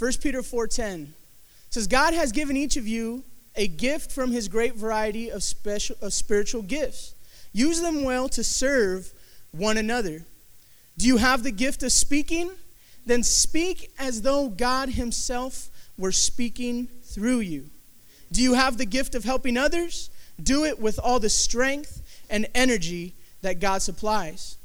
1 Peter 4:10 says God has given each of you a gift from his great variety of special of spiritual gifts. Use them well to serve one another. Do you have the gift of speaking? Then speak as though God himself were speaking through you. Do you have the gift of helping others? Do it with all the strength and energy that God supplies.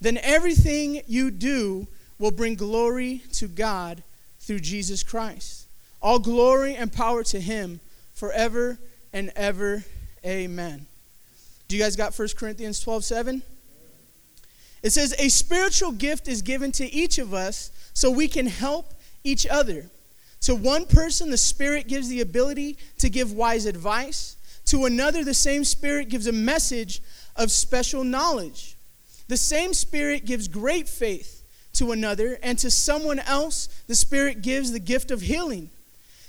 Then everything you do will bring glory to God through Jesus Christ. All glory and power to him forever and ever. Amen. Do you guys got 1 Corinthians 12 7? It says, A spiritual gift is given to each of us so we can help each other. To one person, the Spirit gives the ability to give wise advice. To another, the same Spirit gives a message of special knowledge. The same Spirit gives great faith to another, and to someone else, the Spirit gives the gift of healing.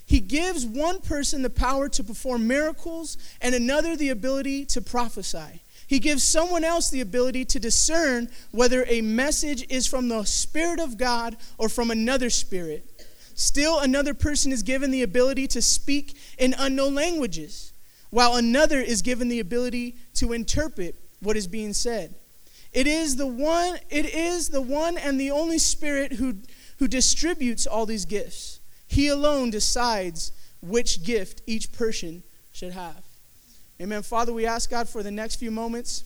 He gives one person the power to perform miracles and another the ability to prophesy. He gives someone else the ability to discern whether a message is from the Spirit of God or from another spirit. Still, another person is given the ability to speak in unknown languages, while another is given the ability to interpret what is being said. It is the one, it is the one and the only Spirit who, who distributes all these gifts. He alone decides which gift each person should have. Amen. Father, we ask God for the next few moments.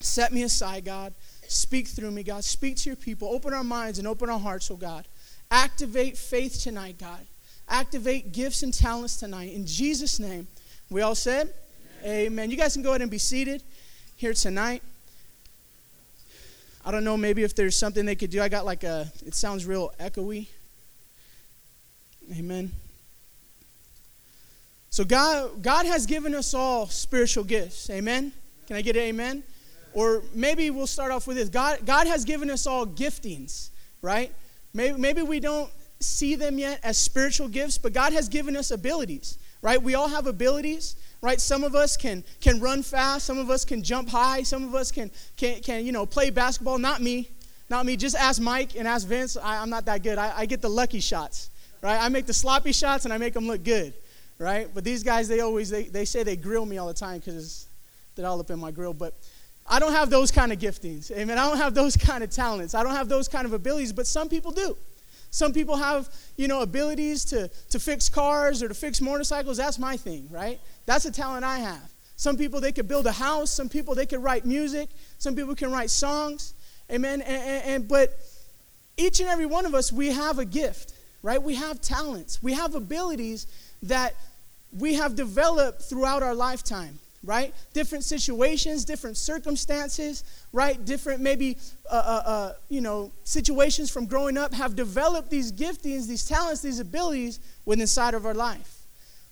Set me aside, God. Speak through me, God. Speak to your people. Open our minds and open our hearts, oh God. Activate faith tonight, God. Activate gifts and talents tonight. In Jesus' name. We all said, Amen. Amen. You guys can go ahead and be seated here tonight. I don't know, maybe if there's something they could do. I got like a, it sounds real echoey. Amen. So God, God has given us all spiritual gifts. Amen. Can I get an amen? Or maybe we'll start off with this. God, God has given us all giftings, right? Maybe, maybe we don't see them yet as spiritual gifts, but God has given us abilities, right? We all have abilities, right? Some of us can can run fast, some of us can jump high, some of us can can, can you know play basketball. Not me, not me. Just ask Mike and ask Vince. I, am not that good. I, I get the lucky shots, right? I make the sloppy shots and I make them look good right? But these guys, they always, they, they say they grill me all the time because they're all up in my grill. But I don't have those kind of giftings. Amen. I don't have those kind of talents. I don't have those kind of abilities, but some people do. Some people have, you know, abilities to, to fix cars or to fix motorcycles. That's my thing, right? That's a talent I have. Some people, they could build a house. Some people, they could write music. Some people can write songs. Amen. And, and, and but each and every one of us, we have a gift, right? We have talents. We have abilities that we have developed throughout our lifetime right? Different situations different circumstances right? Different maybe uh, uh, uh, you know situations from growing up have developed these giftings these talents these abilities within inside of our life.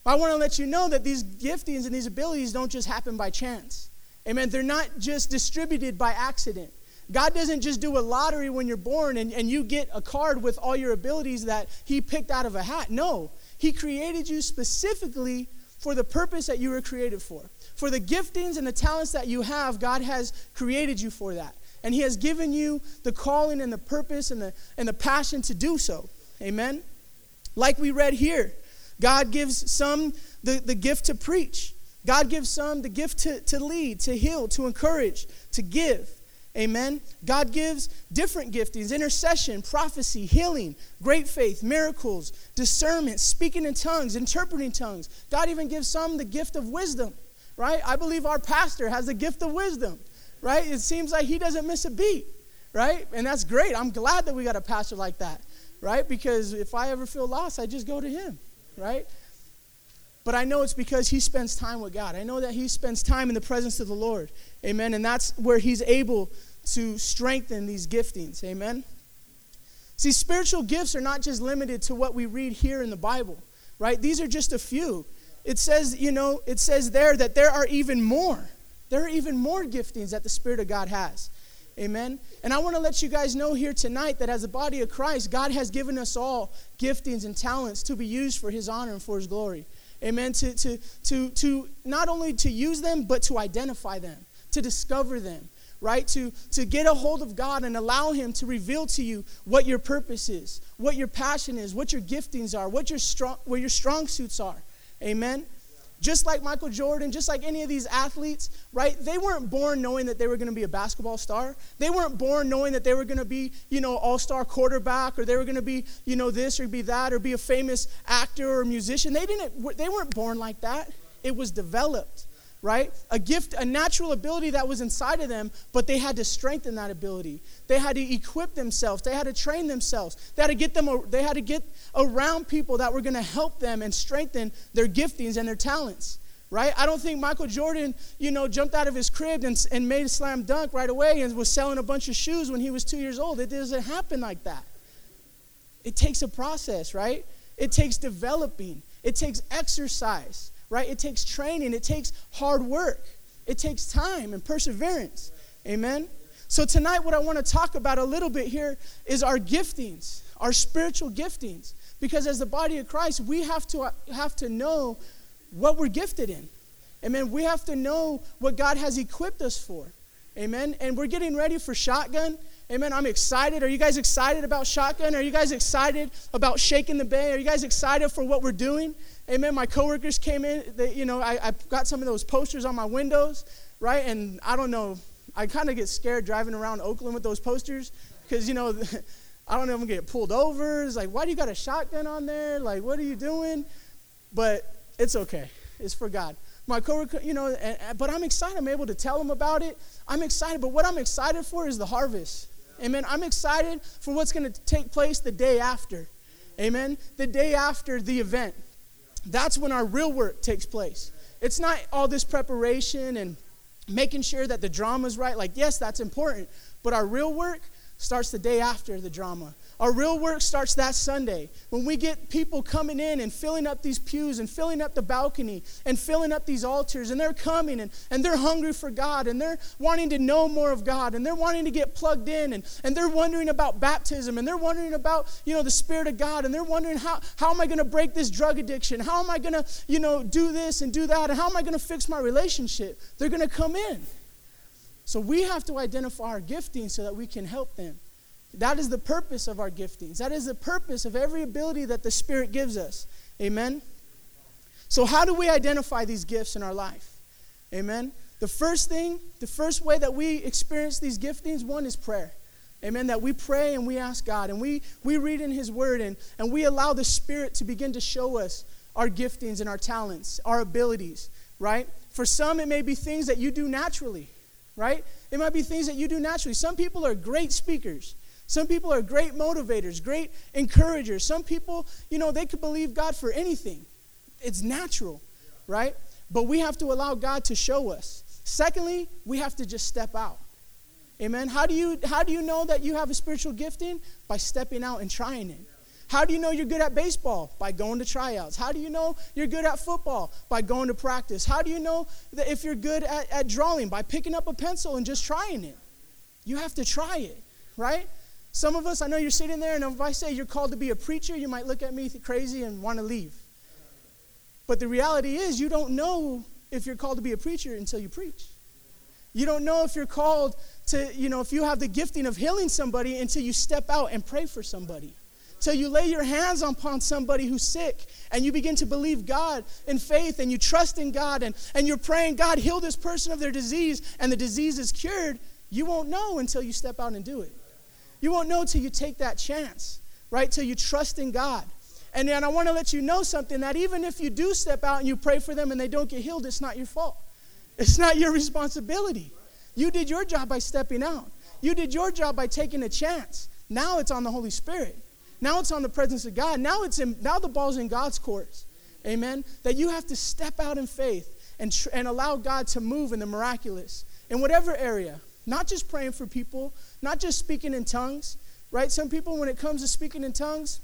I want to let you know that these giftings and these abilities don't just happen by chance. Amen? They're not just distributed by accident. God doesn't just do a lottery when you're born and, and you get a card with all your abilities that he picked out of a hat. No. He created you specifically for the purpose that you were created for. For the giftings and the talents that you have, God has created you for that. And He has given you the calling and the purpose and the, and the passion to do so. Amen? Like we read here, God gives some the, the gift to preach, God gives some the gift to, to lead, to heal, to encourage, to give. Amen. God gives different giftings intercession, prophecy, healing, great faith, miracles, discernment, speaking in tongues, interpreting tongues. God even gives some the gift of wisdom, right? I believe our pastor has the gift of wisdom, right? It seems like he doesn't miss a beat, right? And that's great. I'm glad that we got a pastor like that, right? Because if I ever feel lost, I just go to him, right? But I know it's because he spends time with God. I know that he spends time in the presence of the Lord. Amen. And that's where he's able to strengthen these giftings. Amen. See, spiritual gifts are not just limited to what we read here in the Bible, right? These are just a few. It says, you know, it says there that there are even more. There are even more giftings that the Spirit of God has. Amen. And I want to let you guys know here tonight that as a body of Christ, God has given us all giftings and talents to be used for His honor and for His glory. Amen. To, to, to, to not only to use them, but to identify them to discover them, right? To, to get a hold of God and allow Him to reveal to you what your purpose is, what your passion is, what your giftings are, what your strong, where your strong suits are. Amen? Just like Michael Jordan, just like any of these athletes, right? They weren't born knowing that they were going to be a basketball star. They weren't born knowing that they were going to be, you know, all-star quarterback or they were going to be, you know, this or be that or be a famous actor or musician. They didn't they weren't born like that. It was developed right? A gift, a natural ability that was inside of them, but they had to strengthen that ability. They had to equip themselves. They had to train themselves. They had to get them. They had to get around people that were going to help them and strengthen their giftings and their talents. Right? I don't think Michael Jordan, you know, jumped out of his crib and, and made a slam dunk right away and was selling a bunch of shoes when he was two years old. It doesn't happen like that. It takes a process, right? It takes developing. It takes exercise right? It takes training, it takes hard work, it takes time and perseverance. Amen? So, tonight, what I want to talk about a little bit here is our giftings, our spiritual giftings. Because as the body of Christ, we have to, have to know what we're gifted in. Amen. We have to know what God has equipped us for. Amen. And we're getting ready for shotgun. Amen. I'm excited. Are you guys excited about shotgun? Are you guys excited about shaking the bay? Are you guys excited for what we're doing? Amen. My coworkers came in. They, you know, I, I got some of those posters on my windows, right? And I don't know. I kind of get scared driving around Oakland with those posters because, you know, I don't know if I'm going to get pulled over. It's like, why do you got a shotgun on there? Like, what are you doing? But it's okay. It's for God. My coworker, you know, but I'm excited. I'm able to tell them about it. I'm excited. But what I'm excited for is the harvest. Amen. I'm excited for what's going to take place the day after. Amen. The day after the event. That's when our real work takes place. It's not all this preparation and making sure that the drama's right. Like, yes, that's important. But our real work starts the day after the drama. Our real work starts that Sunday when we get people coming in and filling up these pews and filling up the balcony and filling up these altars and they're coming and, and they're hungry for God and they're wanting to know more of God and they're wanting to get plugged in and, and they're wondering about baptism and they're wondering about, you know, the Spirit of God and they're wondering how, how am I going to break this drug addiction? How am I going to, you know, do this and do that? And how am I going to fix my relationship? They're going to come in. So we have to identify our gifting so that we can help them. That is the purpose of our giftings. That is the purpose of every ability that the Spirit gives us. Amen? So, how do we identify these gifts in our life? Amen? The first thing, the first way that we experience these giftings, one is prayer. Amen. That we pray and we ask God and we, we read in His Word and, and we allow the Spirit to begin to show us our giftings and our talents, our abilities, right? For some, it may be things that you do naturally, right? It might be things that you do naturally. Some people are great speakers. Some people are great motivators, great encouragers. Some people, you know, they could believe God for anything. It's natural, right? But we have to allow God to show us. Secondly, we have to just step out. Amen. How do you how do you know that you have a spiritual gifting? By stepping out and trying it. How do you know you're good at baseball? By going to tryouts. How do you know you're good at football? By going to practice. How do you know that if you're good at, at drawing? By picking up a pencil and just trying it. You have to try it, right? Some of us, I know you're sitting there, and if I say you're called to be a preacher, you might look at me crazy and want to leave. But the reality is, you don't know if you're called to be a preacher until you preach. You don't know if you're called to, you know, if you have the gifting of healing somebody until you step out and pray for somebody. Till you lay your hands upon somebody who's sick and you begin to believe God in faith and you trust in God and, and you're praying, God, heal this person of their disease, and the disease is cured. You won't know until you step out and do it. You won't know till you take that chance, right? Till you trust in God. And then I want to let you know something that even if you do step out and you pray for them and they don't get healed, it's not your fault. It's not your responsibility. You did your job by stepping out. You did your job by taking a chance. Now it's on the Holy Spirit. Now it's on the presence of God. Now it's in, now the ball's in God's court. Amen. That you have to step out in faith and, tr- and allow God to move in the miraculous in whatever area. Not just praying for people, not just speaking in tongues, right? Some people, when it comes to speaking in tongues,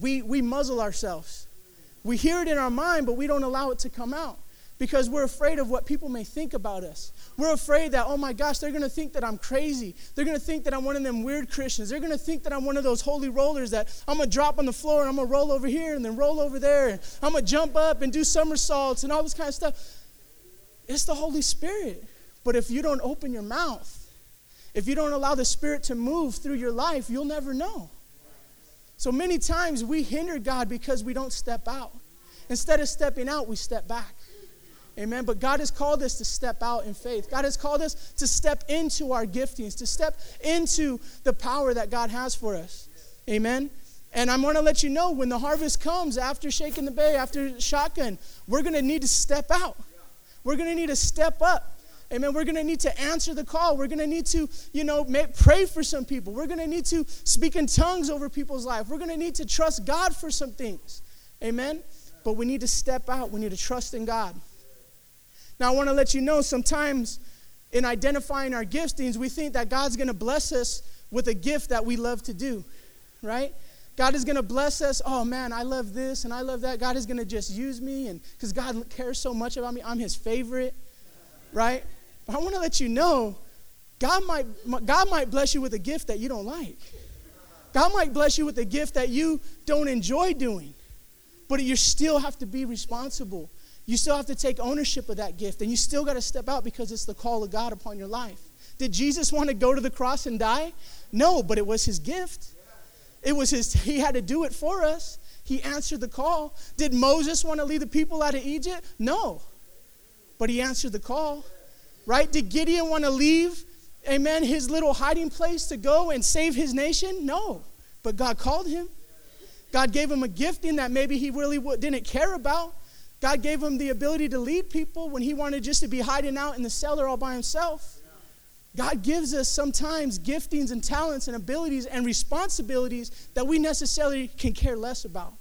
we, we muzzle ourselves. We hear it in our mind, but we don't allow it to come out because we're afraid of what people may think about us. We're afraid that, oh my gosh, they're going to think that I'm crazy. They're going to think that I'm one of them weird Christians. They're going to think that I'm one of those holy rollers that I'm going to drop on the floor and I'm going to roll over here and then roll over there and I'm going to jump up and do somersaults and all this kind of stuff. It's the Holy Spirit. But if you don't open your mouth if you don't allow the Spirit to move through your life, you'll never know. So many times we hinder God because we don't step out. Instead of stepping out, we step back. Amen. But God has called us to step out in faith. God has called us to step into our giftings, to step into the power that God has for us. Amen. And I'm going to let you know when the harvest comes after shaking the bay, after shotgun, we're going to need to step out. We're going to need to step up. Amen. We're going to need to answer the call. We're going to need to, you know, pray for some people. We're going to need to speak in tongues over people's life. We're going to need to trust God for some things. Amen. But we need to step out. We need to trust in God. Now, I want to let you know sometimes in identifying our giftings, we think that God's going to bless us with a gift that we love to do, right? God is going to bless us. Oh man, I love this and I love that. God is going to just use me and because God cares so much about me, I'm his favorite, right? But I want to let you know God might God might bless you with a gift that you don't like. God might bless you with a gift that you don't enjoy doing. But you still have to be responsible you still have to take ownership of that gift, and you still got to step out because it's the call of God upon your life. Did Jesus want to go to the cross and die? No, but it was his gift. It was his, he had to do it for us. He answered the call. Did Moses want to lead the people out of Egypt? No, but he answered the call, right? Did Gideon want to leave, amen, his little hiding place to go and save his nation? No, but God called him. God gave him a gifting that maybe he really didn't care about. God gave him the ability to lead people when he wanted just to be hiding out in the cellar all by himself. God gives us sometimes giftings and talents and abilities and responsibilities that we necessarily can care less about.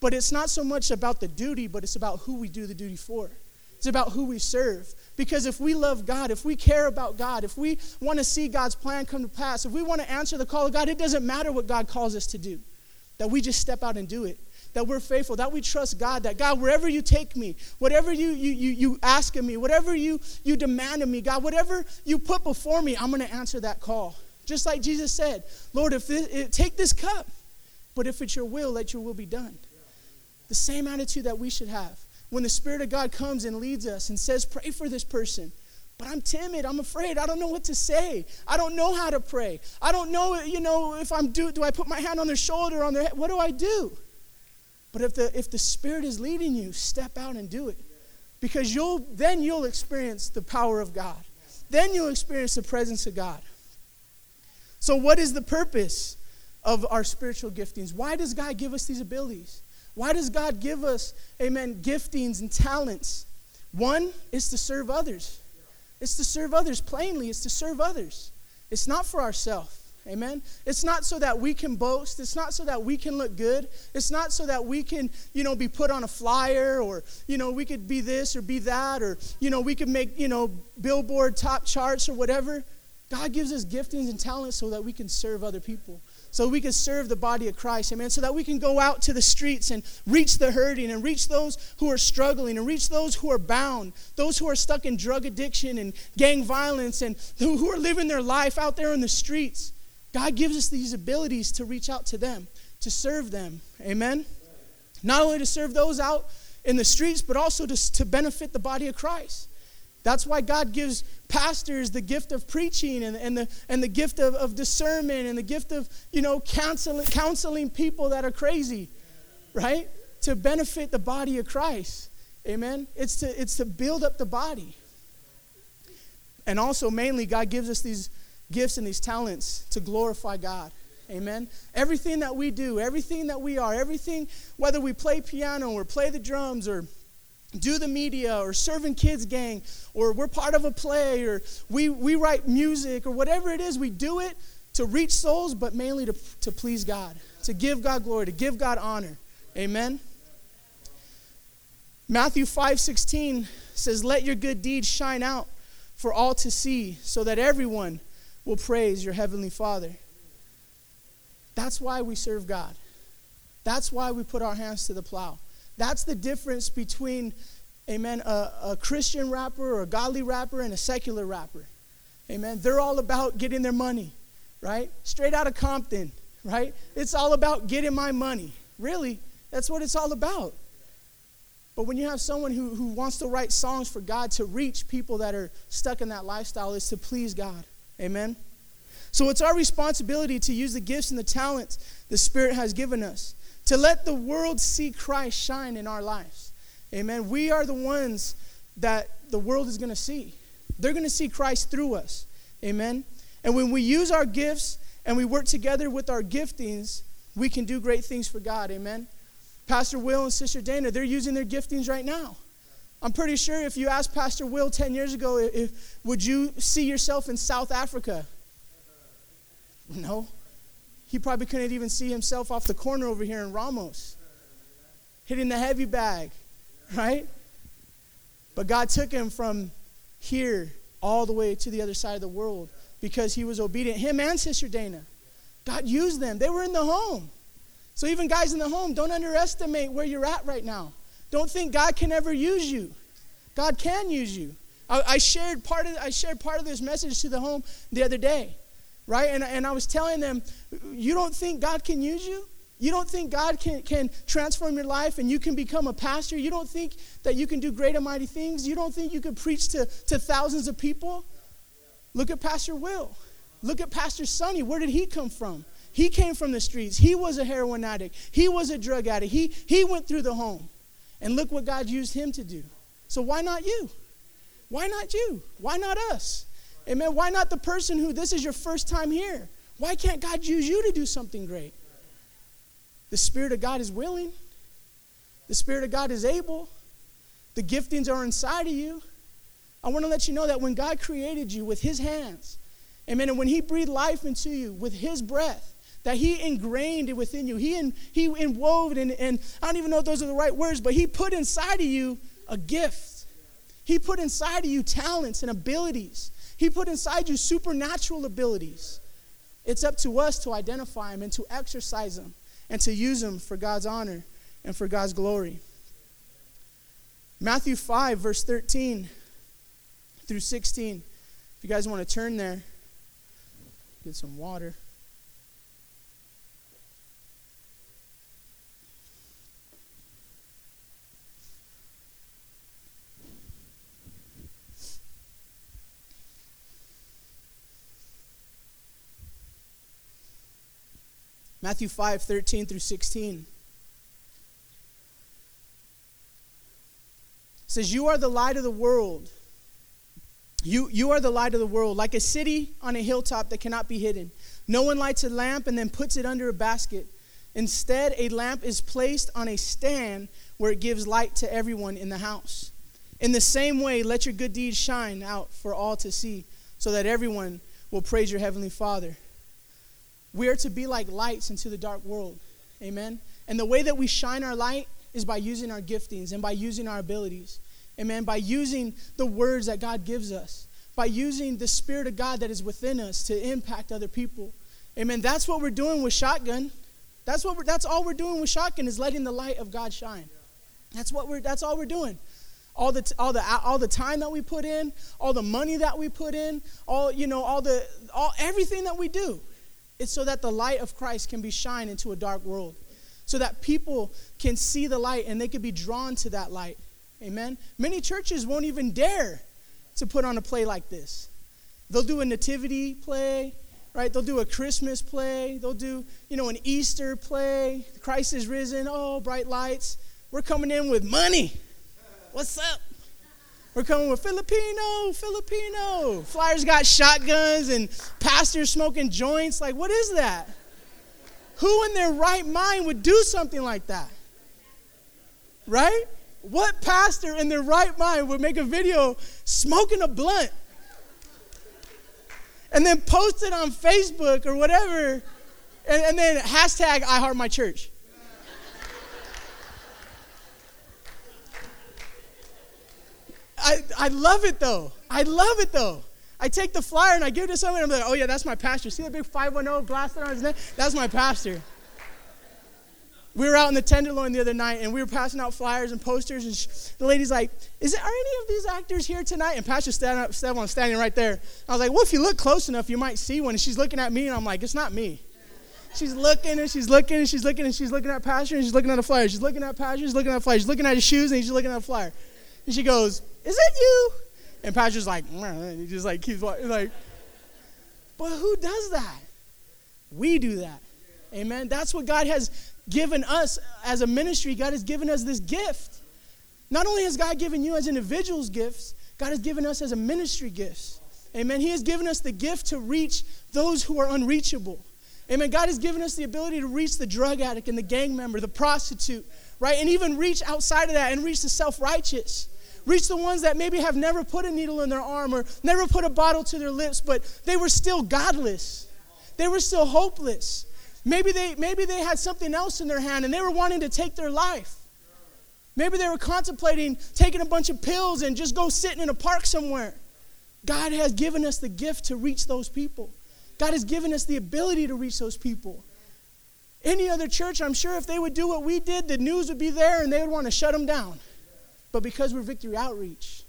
But it's not so much about the duty, but it's about who we do the duty for. It's about who we serve. Because if we love God, if we care about God, if we want to see God's plan come to pass, if we want to answer the call of God, it doesn't matter what God calls us to do, that we just step out and do it that we're faithful, that we trust God, that God, wherever you take me, whatever you, you, you, you ask of me, whatever you, you demand of me, God, whatever you put before me, I'm going to answer that call. Just like Jesus said, Lord, if this, take this cup, but if it's your will, let your will be done. The same attitude that we should have. When the Spirit of God comes and leads us and says, pray for this person, but I'm timid. I'm afraid. I don't know what to say. I don't know how to pray. I don't know, you know, if I'm do do I put my hand on their shoulder on their head? What do I do? But if the if the Spirit is leading you, step out and do it. Because you'll then you'll experience the power of God. Then you'll experience the presence of God. So what is the purpose of our spiritual giftings? Why does God give us these abilities? Why does God give us, amen, giftings and talents? One is to serve others. It's to serve others. Plainly, it's to serve others. It's not for ourselves. Amen. It's not so that we can boast. It's not so that we can look good. It's not so that we can, you know, be put on a flyer or, you know, we could be this or be that or, you know, we could make, you know, billboard top charts or whatever. God gives us giftings and talents so that we can serve other people. So we can serve the body of Christ, amen. So that we can go out to the streets and reach the hurting and reach those who are struggling and reach those who are bound, those who are stuck in drug addiction and gang violence and who are living their life out there in the streets. God gives us these abilities to reach out to them, to serve them. Amen? Not only to serve those out in the streets, but also to, to benefit the body of Christ. That's why God gives pastors the gift of preaching and, and, the, and the gift of, of discernment and the gift of, you know, counseling, counseling people that are crazy, right? To benefit the body of Christ. Amen? It's to, it's to build up the body. And also, mainly, God gives us these gifts and these talents to glorify God. Amen. Everything that we do, everything that we are, everything, whether we play piano or play the drums or do the media or serving kids gang or we're part of a play or we, we write music or whatever it is, we do it to reach souls, but mainly to, to please God, to give God glory, to give God honor. Amen. Matthew 5 16 says, Let your good deeds shine out for all to see, so that everyone will praise your heavenly Father. That's why we serve God. That's why we put our hands to the plow. That's the difference between, amen, a, a Christian rapper or a godly rapper and a secular rapper. Amen. They're all about getting their money, right? Straight out of Compton, right? It's all about getting my money. Really, that's what it's all about. But when you have someone who, who wants to write songs for God to reach people that are stuck in that lifestyle, is to please God. Amen. So it's our responsibility to use the gifts and the talents the Spirit has given us to let the world see Christ shine in our lives. Amen. We are the ones that the world is going to see. They're going to see Christ through us. Amen. And when we use our gifts and we work together with our giftings, we can do great things for God. Amen. Pastor Will and Sister Dana, they're using their giftings right now. I'm pretty sure if you asked Pastor Will 10 years ago, if, would you see yourself in South Africa? No. He probably couldn't even see himself off the corner over here in Ramos, hitting the heavy bag, right? But God took him from here all the way to the other side of the world because he was obedient. Him and Sister Dana. God used them. They were in the home. So, even guys in the home, don't underestimate where you're at right now. Don't think God can ever use you. God can use you. I, I shared part of I shared part of this message to the home the other day right? And, and I was telling them, you don't think God can use you? You don't think God can, can transform your life and you can become a pastor? You don't think that you can do great and mighty things? You don't think you could preach to, to thousands of people? Look at Pastor Will. Look at Pastor Sonny. Where did he come from? He came from the streets. He was a heroin addict. He was a drug addict. He, he went through the home. And look what God used him to do. So why not you? Why not you? Why not us? Amen. Why not the person who this is your first time here? Why can't God use you to do something great? The Spirit of God is willing, the Spirit of God is able, the giftings are inside of you. I want to let you know that when God created you with His hands, amen, and when He breathed life into you with His breath, that He ingrained it within you, He, in, he inwove and, and I don't even know if those are the right words, but He put inside of you a gift. He put inside of you talents and abilities. He put inside you supernatural abilities. It's up to us to identify them and to exercise them and to use them for God's honor and for God's glory. Matthew 5, verse 13 through 16. If you guys want to turn there, get some water. Matthew 5 13 through 16. It says, You are the light of the world. You, you are the light of the world, like a city on a hilltop that cannot be hidden. No one lights a lamp and then puts it under a basket. Instead, a lamp is placed on a stand where it gives light to everyone in the house. In the same way, let your good deeds shine out for all to see, so that everyone will praise your heavenly Father. We are to be like lights into the dark world. Amen. And the way that we shine our light is by using our giftings and by using our abilities. Amen. By using the words that God gives us, by using the Spirit of God that is within us to impact other people. Amen. That's what we're doing with shotgun. That's what we're, that's all we're doing with shotgun is letting the light of God shine. That's what we're that's all we're doing. All the all the all the time that we put in, all the money that we put in, all you know, all the all everything that we do. It's so that the light of Christ can be shined into a dark world. So that people can see the light and they can be drawn to that light. Amen. Many churches won't even dare to put on a play like this. They'll do a nativity play, right? They'll do a Christmas play. They'll do, you know, an Easter play. Christ is risen. Oh, bright lights. We're coming in with money. What's up? We're coming with Filipino, Filipino. Flyers got shotguns and pastors smoking joints. Like, what is that? Who in their right mind would do something like that? Right? What pastor in their right mind would make a video smoking a blunt and then post it on Facebook or whatever and, and then hashtag I heart my church? I, I love it though. I love it though. I take the flyer and I give it to someone and I'm like, oh yeah, that's my pastor. See that big 510 blaster on his neck? That's my pastor. We were out in the Tenderloin the other night and we were passing out flyers and posters and sh- the lady's like, is there, are any of these actors here tonight? And Pastor Stefan standing right there. I was like, well, if you look close enough, you might see one. And she's looking at me and I'm like, it's not me. She's looking and she's looking and she's looking and she's looking at Pastor and she's looking at a flyer. She's looking at Pastor, she's looking at a flyer. She's looking at his shoes and she's looking at a flyer. And she goes, Is it you? And Pastor's like, he just like keeps like, But who does that? We do that. Amen. That's what God has given us as a ministry. God has given us this gift. Not only has God given you as individuals gifts, God has given us as a ministry gifts. Amen. He has given us the gift to reach those who are unreachable. Amen. God has given us the ability to reach the drug addict and the gang member, the prostitute, right? And even reach outside of that and reach the self righteous. Reach the ones that maybe have never put a needle in their arm or never put a bottle to their lips, but they were still godless. They were still hopeless. Maybe they, maybe they had something else in their hand and they were wanting to take their life. Maybe they were contemplating taking a bunch of pills and just go sitting in a park somewhere. God has given us the gift to reach those people. God has given us the ability to reach those people. Any other church, I'm sure if they would do what we did, the news would be there and they would want to shut them down. But because we're Victory Outreach,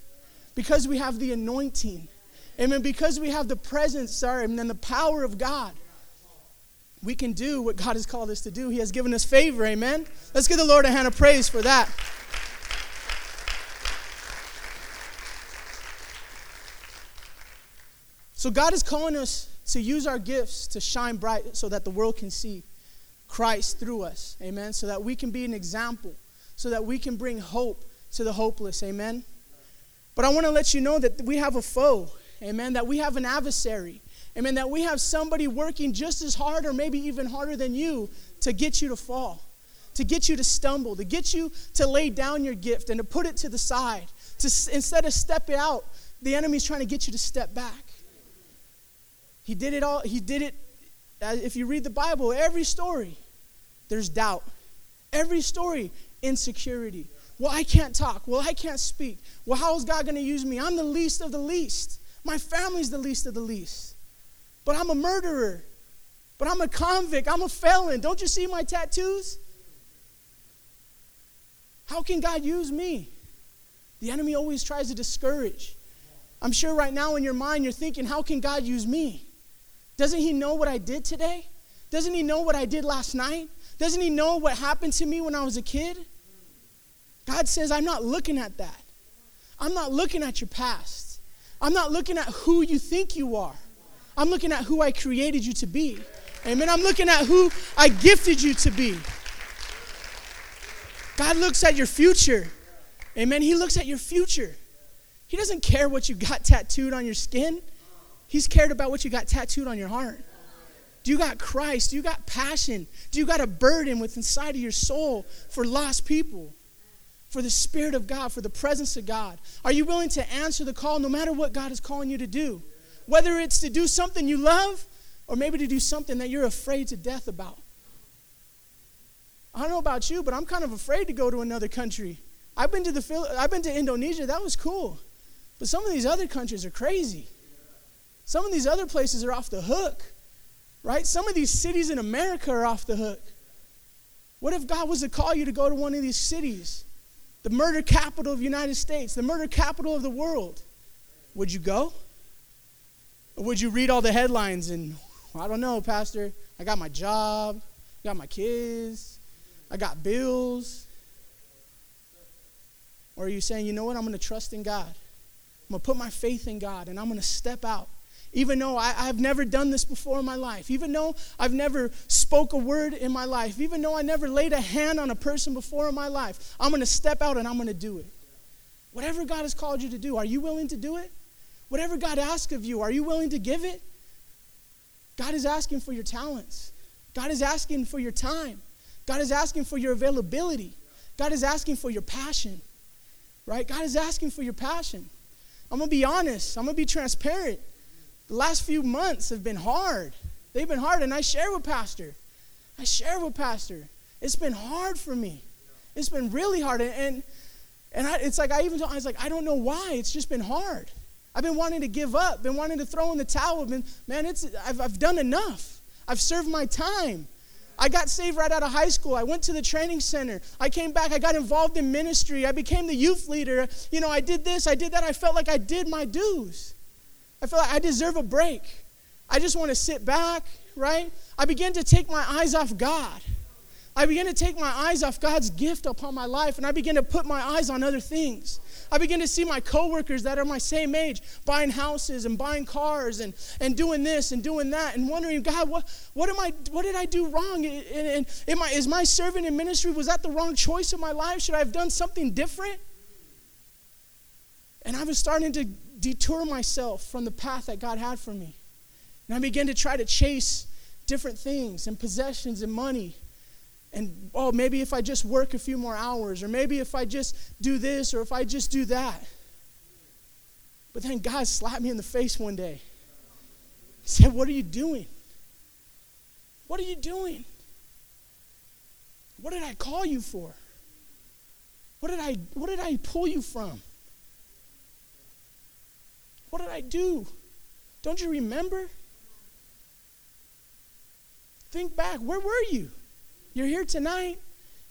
because we have the anointing, amen, because we have the presence, sorry, and then the power of God, we can do what God has called us to do. He has given us favor, amen. Let's give the Lord a hand of praise for that. So, God is calling us to use our gifts to shine bright so that the world can see Christ through us, amen. So that we can be an example, so that we can bring hope to the hopeless, amen. But I want to let you know that we have a foe, amen, that we have an adversary, amen, that we have somebody working just as hard or maybe even harder than you to get you to fall, to get you to stumble, to get you to lay down your gift and to put it to the side. To, instead of stepping out, the enemy's trying to get you to step back. He did it all, he did it, uh, if you read the Bible, every story, there's doubt. Every story, insecurity. Well, I can't talk. Well, I can't speak. Well, how is God going to use me? I'm the least of the least. My family's the least of the least. But I'm a murderer. But I'm a convict. I'm a felon. Don't you see my tattoos? How can God use me? The enemy always tries to discourage. I'm sure right now in your mind you're thinking, how can God use me? Doesn't he know what I did today? Doesn't he know what I did last night? Doesn't he know what happened to me when I was a kid? God says, I'm not looking at that. I'm not looking at your past. I'm not looking at who you think you are. I'm looking at who I created you to be. Amen. I'm looking at who I gifted you to be. God looks at your future. Amen. He looks at your future. He doesn't care what you got tattooed on your skin. He's cared about what you got tattooed on your heart. Do you got Christ? Do you got passion? Do you got a burden within inside of your soul for lost people? For the Spirit of God, for the presence of God? Are you willing to answer the call no matter what God is calling you to do? Whether it's to do something you love or maybe to do something that you're afraid to death about. I don't know about you, but I'm kind of afraid to go to another country. I've been to the I've been to Indonesia. That was cool. But some of these other countries are crazy. Some of these other places are off the hook. Right? Some of these cities in America are off the hook. What if God was to call you to go to one of these cities? The murder capital of the United States, the murder capital of the world. Would you go? Or would you read all the headlines and, I don't know, Pastor, I got my job, I got my kids, I got bills? Or are you saying, you know what, I'm going to trust in God? I'm going to put my faith in God and I'm going to step out even though I, have never done this before in my life, even though I've never spoke a word in my life, even though I never laid a hand on a person before in my life, I'm going to step out and I'm going to do it. Whatever God has called you to do, are you willing to do it? Whatever God asks of you, are you willing to give it? God is asking for your talents. God is asking for your time. God is asking for your availability. God is asking for your passion. Right? God is asking for your passion. I'm going to be honest. I'm going to be transparent. The last few months have been hard. They've been hard, and I share with Pastor. I share with Pastor. It's been hard for me. It's been really hard, and and, and I, it's like I even I was like I don't know why. It's just been hard. I've been wanting to give up, been wanting to throw in the towel. Been man, it's I've I've done enough. I've served my time. I got saved right out of high school. I went to the training center. I came back. I got involved in ministry. I became the youth leader. You know, I did this, I did that. I felt like I did my dues. I feel like I deserve a break. I just want to sit back, right? I began to take my eyes off God. I began to take my eyes off God's gift upon my life and I began to put my eyes on other things. I began to see my coworkers that are my same age buying houses and buying cars and, and doing this and doing that and wondering, God, what, what am I what did I do wrong? And, and, and I, is my servant in ministry, was that the wrong choice in my life? Should I have done something different? And I was starting to detour myself from the path that God had for me. And I began to try to chase different things and possessions and money and oh, maybe if I just work a few more hours, or maybe if I just do this, or if I just do that. But then God slapped me in the face one day. He said, What are you doing? What are you doing? What did I call you for? What did I, what did I pull you from? What did I do? Don't you remember? Think back. Where were you? You're here tonight.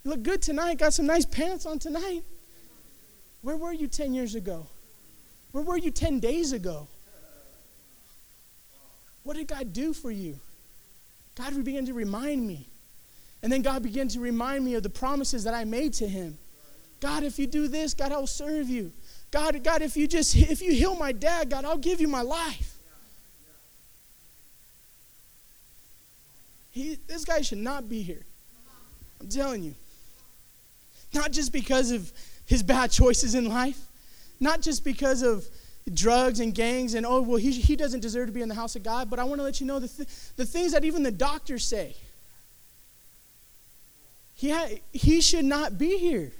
You look good tonight. Got some nice pants on tonight. Where were you 10 years ago? Where were you 10 days ago? What did God do for you? God began to remind me. And then God began to remind me of the promises that I made to him. God, if you do this, God, I'll serve you. God, God, if you just if you heal my dad, God, I'll give you my life. He, this guy should not be here. I'm telling you. Not just because of his bad choices in life, not just because of drugs and gangs and, oh, well, he, he doesn't deserve to be in the house of God, but I want to let you know the, th- the things that even the doctors say. He, ha- he should not be here.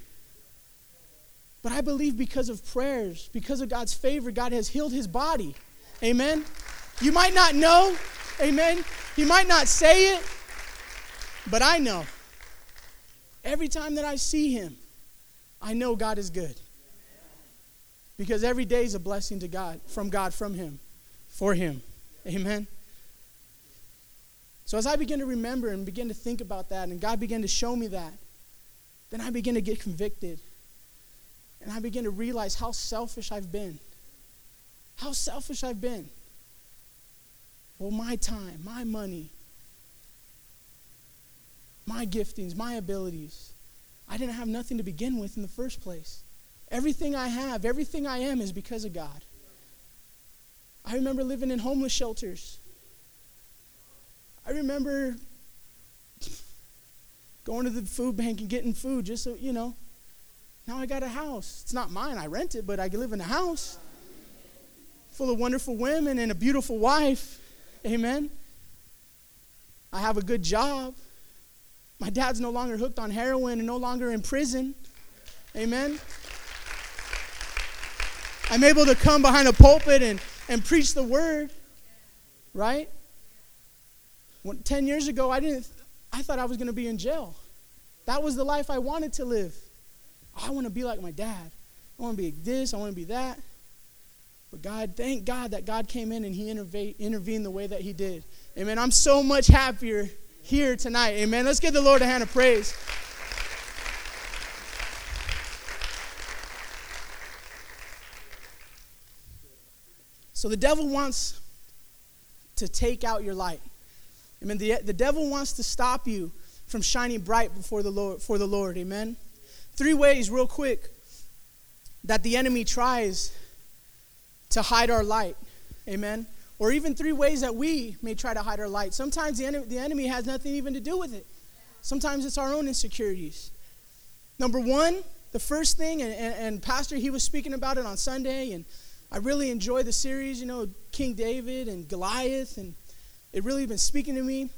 But I believe because of prayers, because of God's favor, God has healed his body. Amen. You might not know. Amen. You might not say it, but I know. Every time that I see him, I know God is good. Because every day is a blessing to God, from God, from him, for him. Amen. So as I begin to remember and begin to think about that, and God began to show me that, then I begin to get convicted. And I begin to realize how selfish I've been. How selfish I've been. Well, my time, my money, my giftings, my abilities. I didn't have nothing to begin with in the first place. Everything I have, everything I am is because of God. I remember living in homeless shelters. I remember going to the food bank and getting food just so, you know. Now I got a house. It's not mine, I rent it, but I live in a house full of wonderful women and a beautiful wife. Amen. I have a good job. My dad's no longer hooked on heroin and no longer in prison. Amen. I'm able to come behind a pulpit and, and preach the word, right? When, 10 years ago, I didn't, I thought I was going to be in jail. That was the life I wanted to live. I want to be like my dad. I want to be this, I want to be that. But God, thank God that God came in and He intervened the way that He did. Amen. I'm so much happier here tonight. Amen. Let's give the Lord a hand of praise. So the devil wants to take out your light. Amen. The, the devil wants to stop you from shining bright before the Lord for the Lord. Amen. Three ways, real quick, that the enemy tries to hide our light. Amen or even three ways that we may try to hide our light. Sometimes the enemy, the enemy has nothing even to do with it. Sometimes it's our own insecurities. Number one, the first thing, and, and, and, Pastor, he was speaking about it on Sunday, and I really enjoy the series, you know, King David and Goliath, and it really been speaking to me.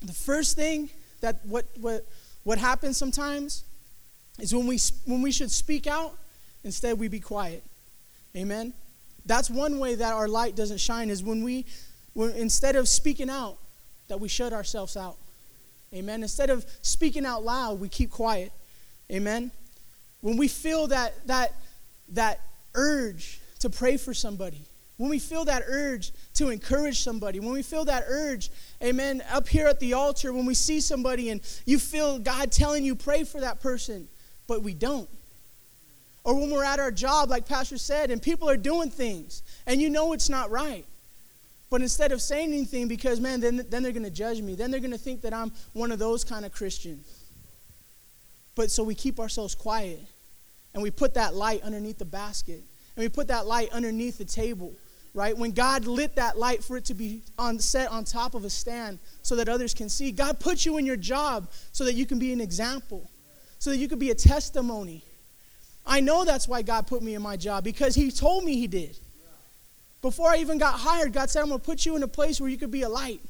The first thing that what what what happens sometimes is when we when we should speak out, instead we be quiet. Amen. That's one way that our light doesn't shine is when we, when, instead of speaking out, that we shut ourselves out. Amen. Instead of speaking out loud, we keep quiet. Amen. When we feel that that that urge to pray for somebody, when we feel that urge to encourage somebody, when we feel that urge, amen, up here at the altar, when we see somebody and you feel God telling you pray for that person, but we don't. Or when we're at our job, like Pastor said, and people are doing things, and you know it's not right. But instead of saying anything, because, man, then, then they're going to judge me. Then they're going to think that I'm one of those kind of Christians. But so we keep ourselves quiet and we put that light underneath the basket and we put that light underneath the table right when god lit that light for it to be on set on top of a stand so that others can see god put you in your job so that you can be an example so that you could be a testimony i know that's why god put me in my job because he told me he did before i even got hired god said i'm going to put you in a place where you could be a light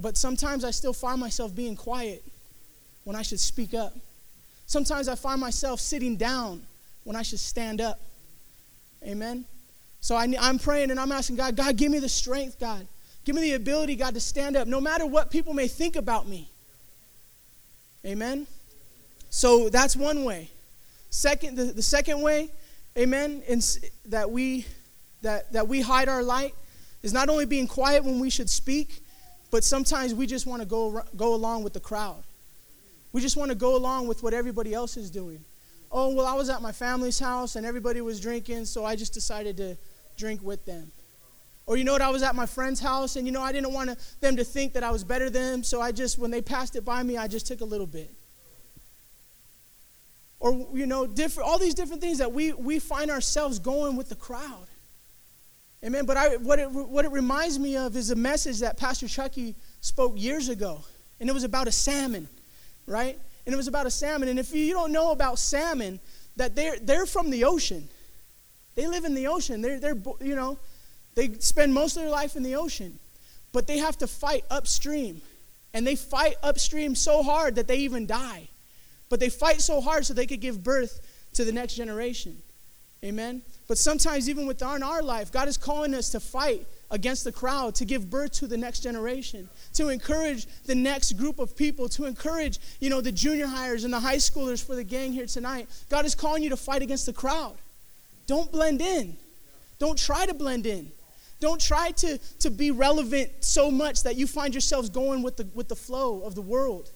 but sometimes i still find myself being quiet when i should speak up sometimes i find myself sitting down when i should stand up Amen. So I, I'm praying and I'm asking God, God, give me the strength, God. Give me the ability, God, to stand up no matter what people may think about me. Amen. So that's one way. Second, the, the second way, amen, that we that, that we hide our light is not only being quiet when we should speak, but sometimes we just want to go, go along with the crowd. We just want to go along with what everybody else is doing oh, well, I was at my family's house and everybody was drinking, so I just decided to drink with them. Or you know what, I was at my friend's house and you know, I didn't want them to think that I was better than them, so I just, when they passed it by me, I just took a little bit. Or, you know, different, all these different things that we, we find ourselves going with the crowd. Amen. But I, what, it, what it reminds me of is a message that Pastor Chucky spoke years ago, and it was about a salmon, right? and it was about a salmon. And if you don't know about salmon, that they're, they're from the ocean. They live in the ocean. They're, they're, you know, they spend most of their life in the ocean. But they have to fight upstream. And they fight upstream so hard that they even die. But they fight so hard so they could give birth to the next generation. Amen? But sometimes, even within our life, God is calling us to fight against the crowd, to give birth to the next generation, to encourage the next group of people, to encourage, you know, the junior hires and the high schoolers for the gang here tonight. God is calling you to fight against the crowd. Don't blend in. Don't try to blend in. Don't try to, to be relevant so much that you find yourselves going with the, with the flow of the world.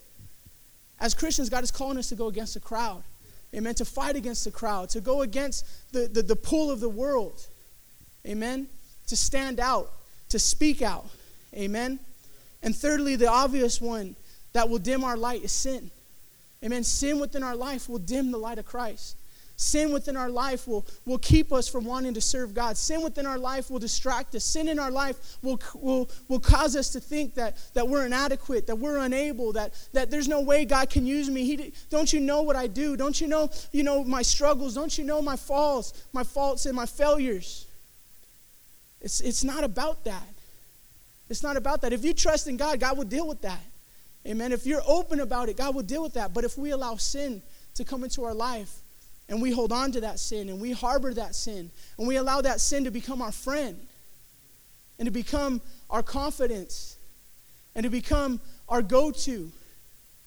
As Christians, God is calling us to go against the crowd. Amen. To fight against the crowd, to go against the, the, the pull of the world. Amen to stand out, to speak out. Amen. And thirdly, the obvious one that will dim our light is sin. Amen. Sin within our life will dim the light of Christ. Sin within our life will, will keep us from wanting to serve God. Sin within our life will distract us. Sin in our life will, will, will cause us to think that, that we're inadequate, that we're unable, that, that there's no way God can use me. He, don't you know what I do? Don't you know, you know my struggles? Don't you know my falls, my faults, and my failures? It's, it's not about that. It's not about that. If you trust in God, God will deal with that. Amen. If you're open about it, God will deal with that. But if we allow sin to come into our life and we hold on to that sin and we harbor that sin and we allow that sin to become our friend and to become our confidence and to become our go to,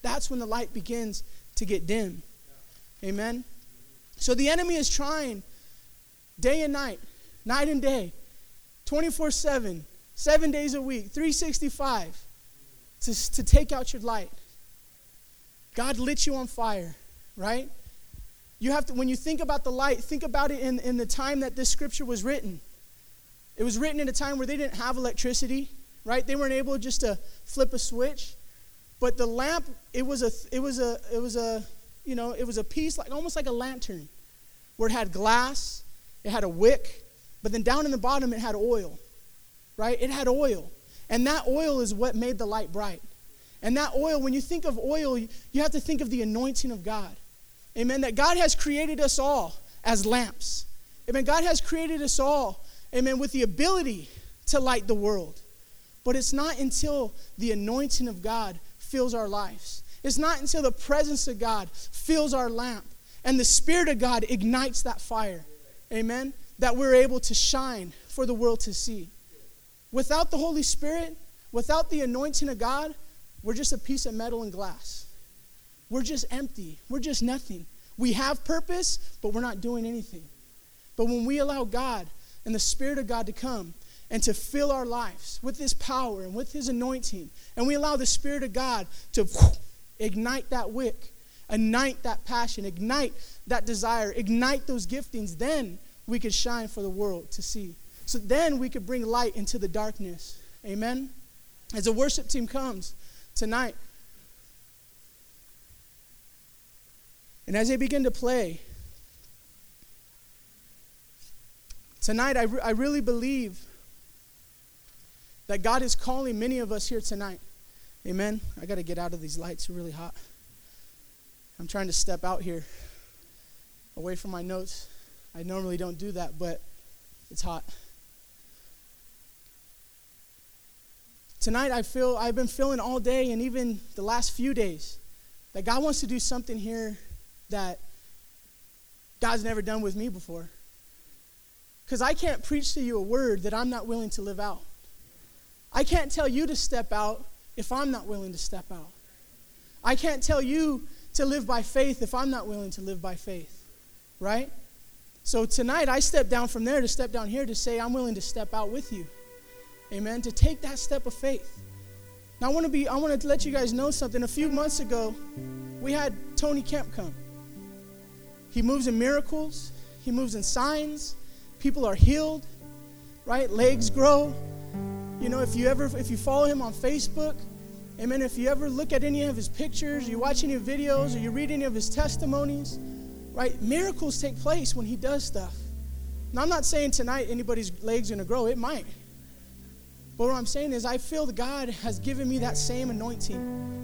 that's when the light begins to get dim. Amen. So the enemy is trying day and night, night and day, 24 7, seven days a week, 365 to, to take out your light. God lit you on fire, right? You have to, when you think about the light, think about it in, in the time that this scripture was written. It was written in a time where they didn't have electricity, right? They weren't able just to flip a switch. But the lamp, it was a, it was a, it was a, you know, it was a piece like almost like a lantern, where it had glass, it had a wick, but then down in the bottom, it had oil, right? It had oil. And that oil is what made the light bright. And that oil, when you think of oil, you have to think of the anointing of God. Amen. That God has created us all as lamps. Amen. God has created us all, amen, with the ability to light the world. But it's not until the anointing of God fills our lives. It's not until the presence of God fills our lamp and the Spirit of God ignites that fire. Amen that we're able to shine for the world to see. Without the Holy Spirit, without the anointing of God, we're just a piece of metal and glass. We're just empty. We're just nothing. We have purpose, but we're not doing anything. But when we allow God and the Spirit of God to come and to fill our lives with His power and with His anointing, and we allow the Spirit of God to ignite that wick, ignite that passion, ignite that desire, ignite those giftings, then we could shine for the world to see. So then we could bring light into the darkness. Amen? As the worship team comes tonight, And as they begin to play, tonight I, re- I really believe that God is calling many of us here tonight. Amen. I got to get out of these lights, they're really hot. I'm trying to step out here away from my notes. I normally don't do that, but it's hot. Tonight I feel I've been feeling all day and even the last few days that God wants to do something here that God's never done with me before. Because I can't preach to you a word that I'm not willing to live out. I can't tell you to step out if I'm not willing to step out. I can't tell you to live by faith if I'm not willing to live by faith. Right? So tonight I step down from there to step down here to say I'm willing to step out with you. Amen. To take that step of faith. Now I want to be I want to let you guys know something. A few months ago, we had Tony Kemp come. He moves in miracles, he moves in signs, people are healed, right? Legs grow. You know, if you ever if you follow him on Facebook, amen, if you ever look at any of his pictures, you watch any videos, or you read any of his testimonies, right? Miracles take place when he does stuff. Now I'm not saying tonight anybody's legs gonna grow, it might. But what I'm saying is I feel that God has given me that same anointing.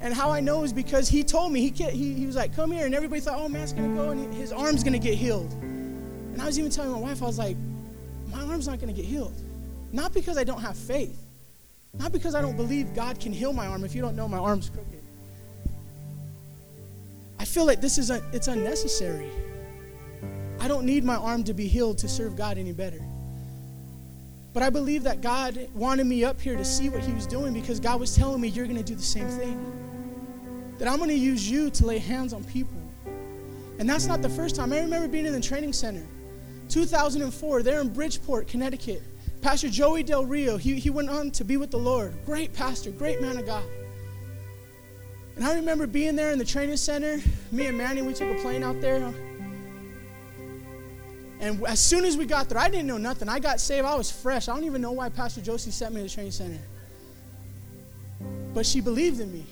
And how I know is because he told me, he, he, he was like, come here. And everybody thought, oh, man's going to go and his arm's going to get healed. And I was even telling my wife, I was like, my arm's not going to get healed. Not because I don't have faith. Not because I don't believe God can heal my arm. If you don't know, my arm's crooked. I feel like this is, a, it's unnecessary. I don't need my arm to be healed to serve God any better. But I believe that God wanted me up here to see what He was doing because God was telling me, You're going to do the same thing that I'm going to use you to lay hands on people. And that's not the first time. I remember being in the training center, 2004, there in Bridgeport, Connecticut. Pastor Joey Del Rio, he, he went on to be with the Lord. Great pastor, great man of God. And I remember being there in the training center. Me and Manny, we took a plane out there. And as soon as we got there, I didn't know nothing. I got saved. I was fresh. I don't even know why Pastor Josie sent me to the training center. But she believed in me.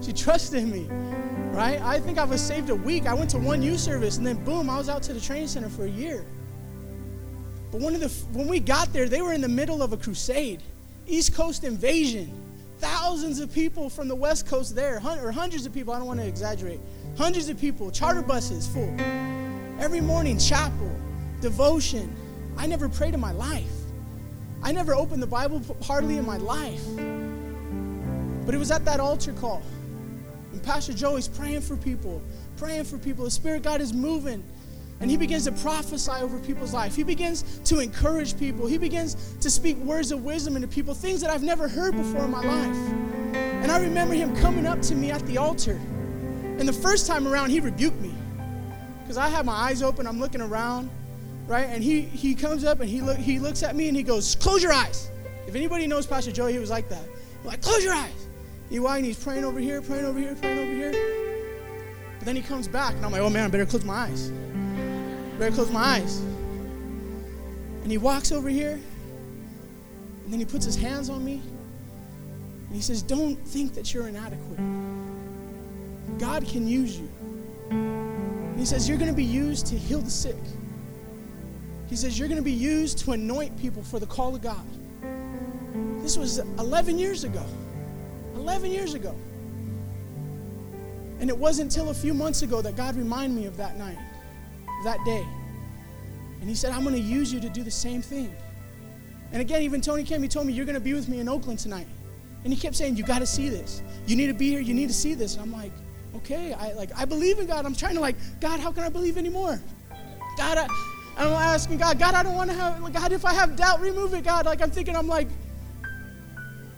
She trusted me, right? I think I was saved a week. I went to one youth service, and then boom, I was out to the training center for a year. But one of the when we got there, they were in the middle of a crusade, East Coast invasion. Thousands of people from the West Coast there, or hundreds of people. I don't want to exaggerate. Hundreds of people, charter buses full. Every morning, chapel, devotion. I never prayed in my life. I never opened the Bible hardly in my life. But it was at that altar call Pastor Joey's praying for people, praying for people. The Spirit God is moving. And he begins to prophesy over people's life. He begins to encourage people. He begins to speak words of wisdom into people, things that I've never heard before in my life. And I remember him coming up to me at the altar. And the first time around, he rebuked me. Because I have my eyes open, I'm looking around, right? And he, he comes up and he, look, he looks at me and he goes, Close your eyes. If anybody knows Pastor Joey, he was like that. I'm like, Close your eyes. EY and he's praying over here, praying over here, praying over here. But then he comes back and I'm like, oh man, I better close my eyes. Better close my eyes. And he walks over here and then he puts his hands on me and he says, Don't think that you're inadequate. God can use you. And he says, You're going to be used to heal the sick. He says, You're going to be used to anoint people for the call of God. This was 11 years ago. 11 years ago. And it wasn't until a few months ago that God reminded me of that night, that day. And He said, I'm going to use you to do the same thing. And again, even Tony came, he told me, You're going to be with me in Oakland tonight. And he kept saying, You got to see this. You need to be here. You need to see this. And I'm like, Okay, I like I believe in God. I'm trying to like, God, how can I believe anymore? God, I, I'm asking God, God, I don't want to have God, if I have doubt, remove it, God. Like I'm thinking, I'm like,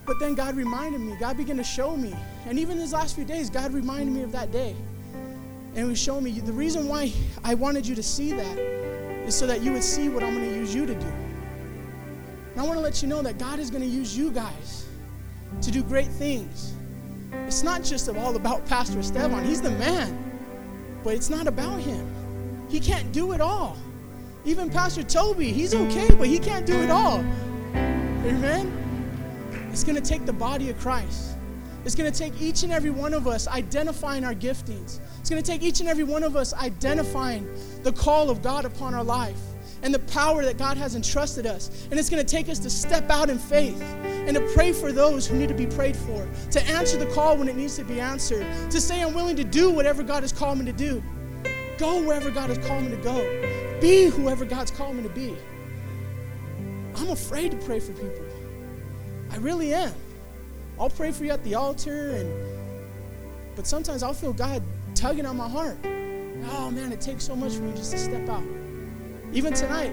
but then God reminded me, God began to show me. And even these last few days, God reminded me of that day. And He showing me the reason why I wanted you to see that is so that you would see what I'm going to use you to do. And I want to let you know that God is going to use you guys to do great things. It's not just all about Pastor Esteban, he's the man. But it's not about him. He can't do it all. Even Pastor Toby, he's okay, but he can't do it all. Amen? It's going to take the body of Christ. It's going to take each and every one of us identifying our giftings. It's going to take each and every one of us identifying the call of God upon our life and the power that God has entrusted us. And it's going to take us to step out in faith and to pray for those who need to be prayed for, to answer the call when it needs to be answered, to say, I'm willing to do whatever God has called me to do, go wherever God has called me to go, be whoever God's called me to be. I'm afraid to pray for people. I really am. I'll pray for you at the altar, and but sometimes I'll feel God tugging on my heart. Oh man, it takes so much for me just to step out. Even tonight,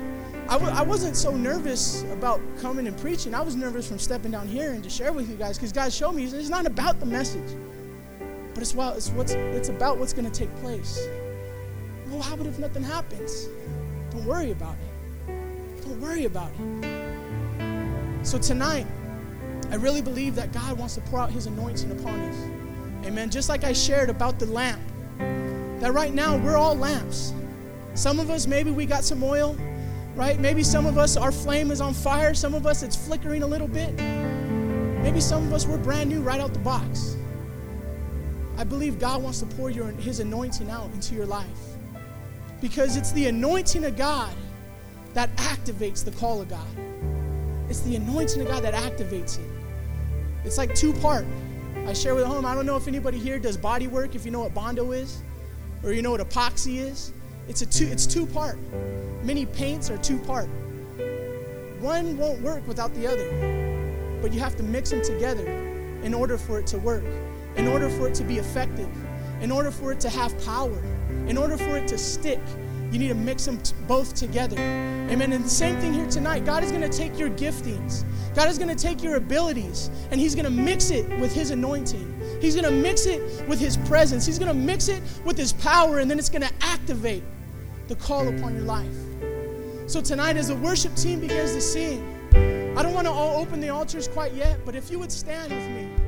I w- I wasn't so nervous about coming and preaching. I was nervous from stepping down here and to share with you guys because God showed me it's not about the message, but it's, well, it's, what's, it's about what's going to take place. Well, how about if nothing happens? Don't worry about it. Don't worry about it. So tonight, I really believe that God wants to pour out His anointing upon us. Amen. Just like I shared about the lamp, that right now we're all lamps. Some of us, maybe we got some oil, right? Maybe some of us, our flame is on fire. Some of us, it's flickering a little bit. Maybe some of us, we're brand new right out the box. I believe God wants to pour your, His anointing out into your life because it's the anointing of God that activates the call of God. It's the anointing of God that activates it. It's like two part. I share with home. I don't know if anybody here does body work, if you know what Bondo is, or you know what epoxy is. It's a two, it's two part. Many paints are two part. One won't work without the other. But you have to mix them together in order for it to work, in order for it to be effective, in order for it to have power, in order for it to stick. You need to mix them both together. Amen. And the same thing here tonight. God is going to take your giftings, God is going to take your abilities, and He's going to mix it with His anointing. He's going to mix it with His presence. He's going to mix it with His power, and then it's going to activate the call upon your life. So tonight, as the worship team begins to sing, I don't want to all open the altars quite yet, but if you would stand with me.